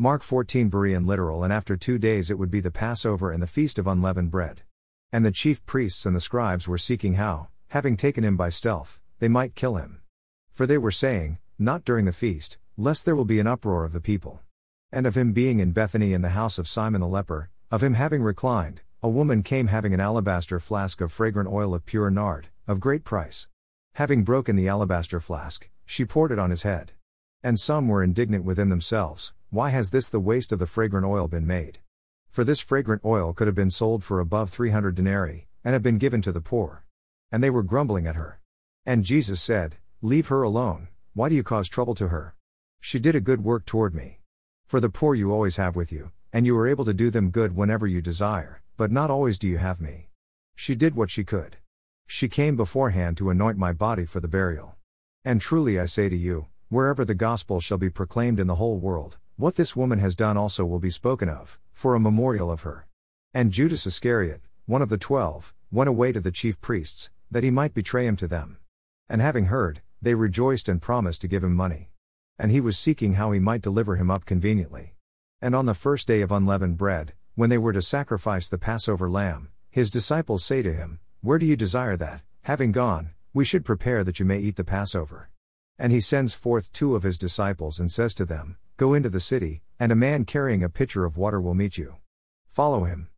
Mark 14 Berean literal and after two days it would be the Passover and the feast of unleavened bread. And the chief priests and the scribes were seeking how, having taken him by stealth, they might kill him. For they were saying, Not during the feast, lest there will be an uproar of the people. And of him being in Bethany in the house of Simon the leper, of him having reclined, a woman came having an alabaster flask of fragrant oil of pure nard, of great price. Having broken the alabaster flask, she poured it on his head. And some were indignant within themselves, Why has this the waste of the fragrant oil been made? For this fragrant oil could have been sold for above three hundred denarii, and have been given to the poor. And they were grumbling at her. And Jesus said, Leave her alone, why do you cause trouble to her? She did a good work toward me. For the poor you always have with you, and you are able to do them good whenever you desire, but not always do you have me. She did what she could. She came beforehand to anoint my body for the burial. And truly I say to you, Wherever the gospel shall be proclaimed in the whole world, what this woman has done also will be spoken of, for a memorial of her. And Judas Iscariot, one of the twelve, went away to the chief priests, that he might betray him to them. And having heard, they rejoiced and promised to give him money. And he was seeking how he might deliver him up conveniently. And on the first day of unleavened bread, when they were to sacrifice the Passover lamb, his disciples say to him, Where do you desire that, having gone, we should prepare that you may eat the Passover? And he sends forth two of his disciples and says to them, Go into the city, and a man carrying a pitcher of water will meet you. Follow him.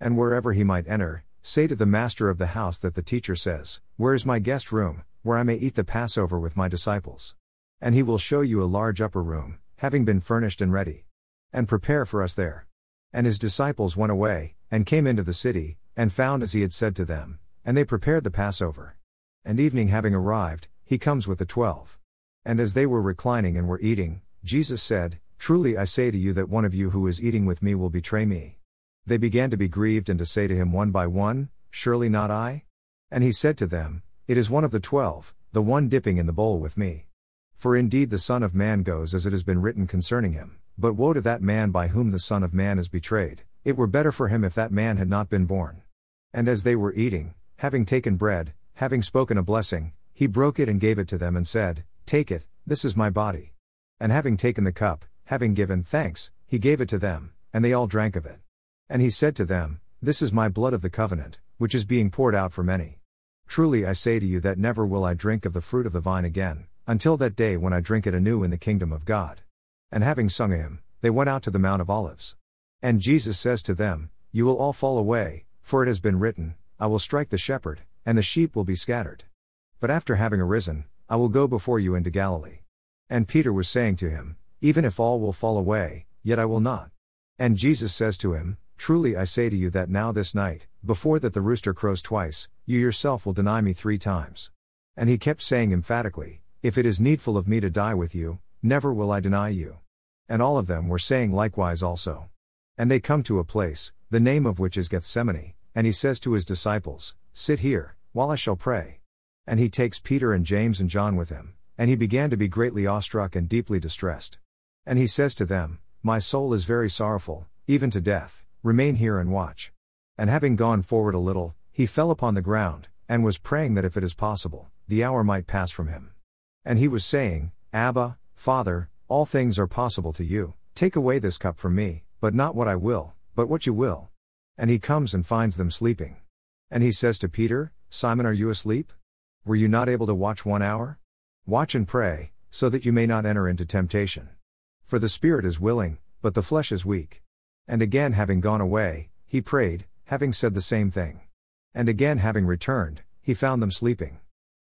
And wherever he might enter, say to the master of the house that the teacher says, Where is my guest room, where I may eat the Passover with my disciples? And he will show you a large upper room, having been furnished and ready. And prepare for us there. And his disciples went away, and came into the city, and found as he had said to them, and they prepared the Passover. And evening having arrived, he comes with the twelve. And as they were reclining and were eating, Jesus said, Truly I say to you that one of you who is eating with me will betray me. They began to be grieved and to say to him one by one, Surely not I? And he said to them, It is one of the twelve, the one dipping in the bowl with me. For indeed the Son of Man goes as it has been written concerning him, but woe to that man by whom the Son of Man is betrayed, it were better for him if that man had not been born. And as they were eating, having taken bread, having spoken a blessing, he broke it and gave it to them and said, Take it, this is my body. And having taken the cup, having given thanks, he gave it to them, and they all drank of it. And he said to them, This is my blood of the covenant, which is being poured out for many. Truly I say to you that never will I drink of the fruit of the vine again, until that day when I drink it anew in the kingdom of God. And having sung a hymn, they went out to the Mount of Olives. And Jesus says to them, You will all fall away, for it has been written, I will strike the shepherd, and the sheep will be scattered. But after having arisen, I will go before you into Galilee. And Peter was saying to him, Even if all will fall away, yet I will not. And Jesus says to him, Truly I say to you that now this night, before that the rooster crows twice, you yourself will deny me three times. And he kept saying emphatically, If it is needful of me to die with you, never will I deny you. And all of them were saying likewise also. And they come to a place, the name of which is Gethsemane, and he says to his disciples, Sit here, while I shall pray. And he takes Peter and James and John with him, and he began to be greatly awestruck and deeply distressed. And he says to them, My soul is very sorrowful, even to death, remain here and watch. And having gone forward a little, he fell upon the ground, and was praying that if it is possible, the hour might pass from him. And he was saying, Abba, Father, all things are possible to you, take away this cup from me, but not what I will, but what you will. And he comes and finds them sleeping. And he says to Peter, Simon, are you asleep? Were you not able to watch one hour? Watch and pray, so that you may not enter into temptation. For the spirit is willing, but the flesh is weak. And again, having gone away, he prayed, having said the same thing. And again, having returned, he found them sleeping.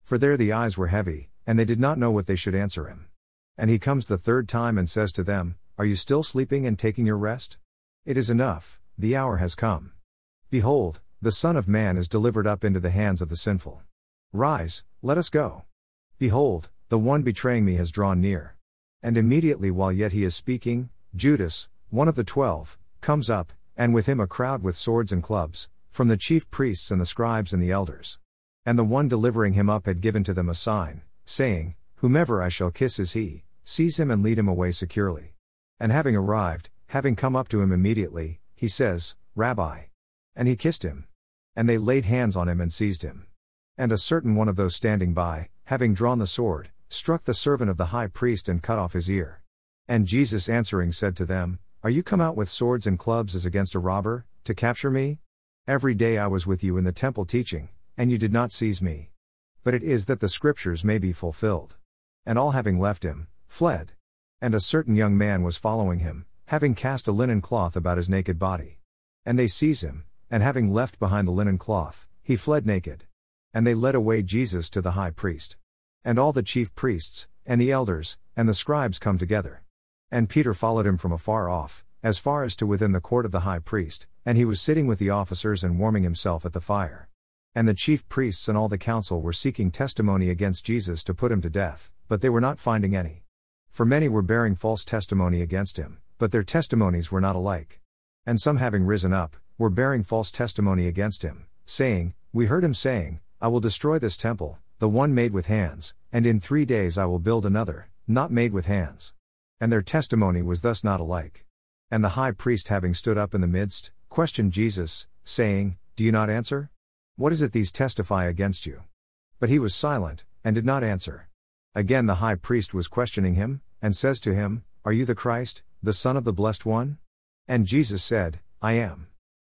For their the eyes were heavy, and they did not know what they should answer him. And he comes the third time and says to them, Are you still sleeping and taking your rest? It is enough, the hour has come. Behold, the Son of Man is delivered up into the hands of the sinful. Rise, let us go. Behold, the one betraying me has drawn near. And immediately while yet he is speaking, Judas, one of the twelve, comes up, and with him a crowd with swords and clubs, from the chief priests and the scribes and the elders. And the one delivering him up had given to them a sign, saying, Whomever I shall kiss is he, seize him and lead him away securely. And having arrived, having come up to him immediately, he says, Rabbi. And he kissed him. And they laid hands on him and seized him. And a certain one of those standing by, having drawn the sword, struck the servant of the high priest and cut off his ear. And Jesus answering said to them, Are you come out with swords and clubs as against a robber, to capture me? Every day I was with you in the temple teaching, and you did not seize me. But it is that the scriptures may be fulfilled. And all having left him, fled. And a certain young man was following him, having cast a linen cloth about his naked body. And they seize him, and having left behind the linen cloth, he fled naked. And they led away Jesus to the high priest. And all the chief priests, and the elders, and the scribes come together. And Peter followed him from afar off, as far as to within the court of the high priest, and he was sitting with the officers and warming himself at the fire. And the chief priests and all the council were seeking testimony against Jesus to put him to death, but they were not finding any. For many were bearing false testimony against him, but their testimonies were not alike. And some having risen up, were bearing false testimony against him, saying, We heard him saying, I will destroy this temple, the one made with hands, and in three days I will build another, not made with hands. And their testimony was thus not alike. And the high priest having stood up in the midst, questioned Jesus, saying, Do you not answer? What is it these testify against you? But he was silent, and did not answer. Again the high priest was questioning him, and says to him, Are you the Christ, the Son of the Blessed One? And Jesus said, I am.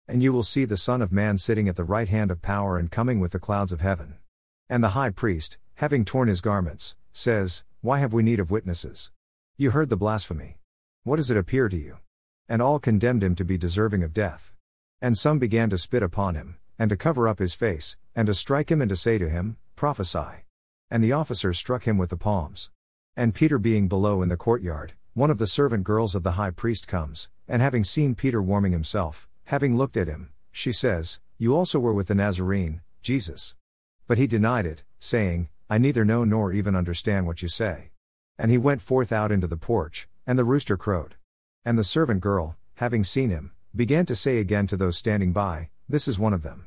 And you will see the Son of Man sitting at the right hand of power and coming with the clouds of heaven. And the high priest, having torn his garments, says, Why have we need of witnesses? You heard the blasphemy. What does it appear to you? And all condemned him to be deserving of death. And some began to spit upon him, and to cover up his face, and to strike him and to say to him, Prophesy. And the officers struck him with the palms. And Peter being below in the courtyard, one of the servant girls of the high priest comes, and having seen Peter warming himself, having looked at him, she says, You also were with the Nazarene, Jesus. But he denied it, saying, I neither know nor even understand what you say. And he went forth out into the porch, and the rooster crowed. And the servant girl, having seen him, began to say again to those standing by, This is one of them.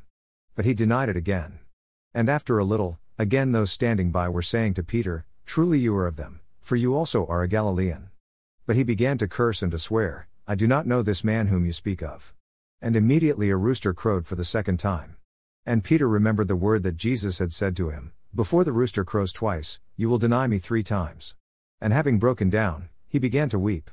But he denied it again. And after a little, again those standing by were saying to Peter, Truly you are of them, for you also are a Galilean. But he began to curse and to swear, I do not know this man whom you speak of. And immediately a rooster crowed for the second time. And Peter remembered the word that Jesus had said to him Before the rooster crows twice, you will deny me three times. And having broken down, he began to weep.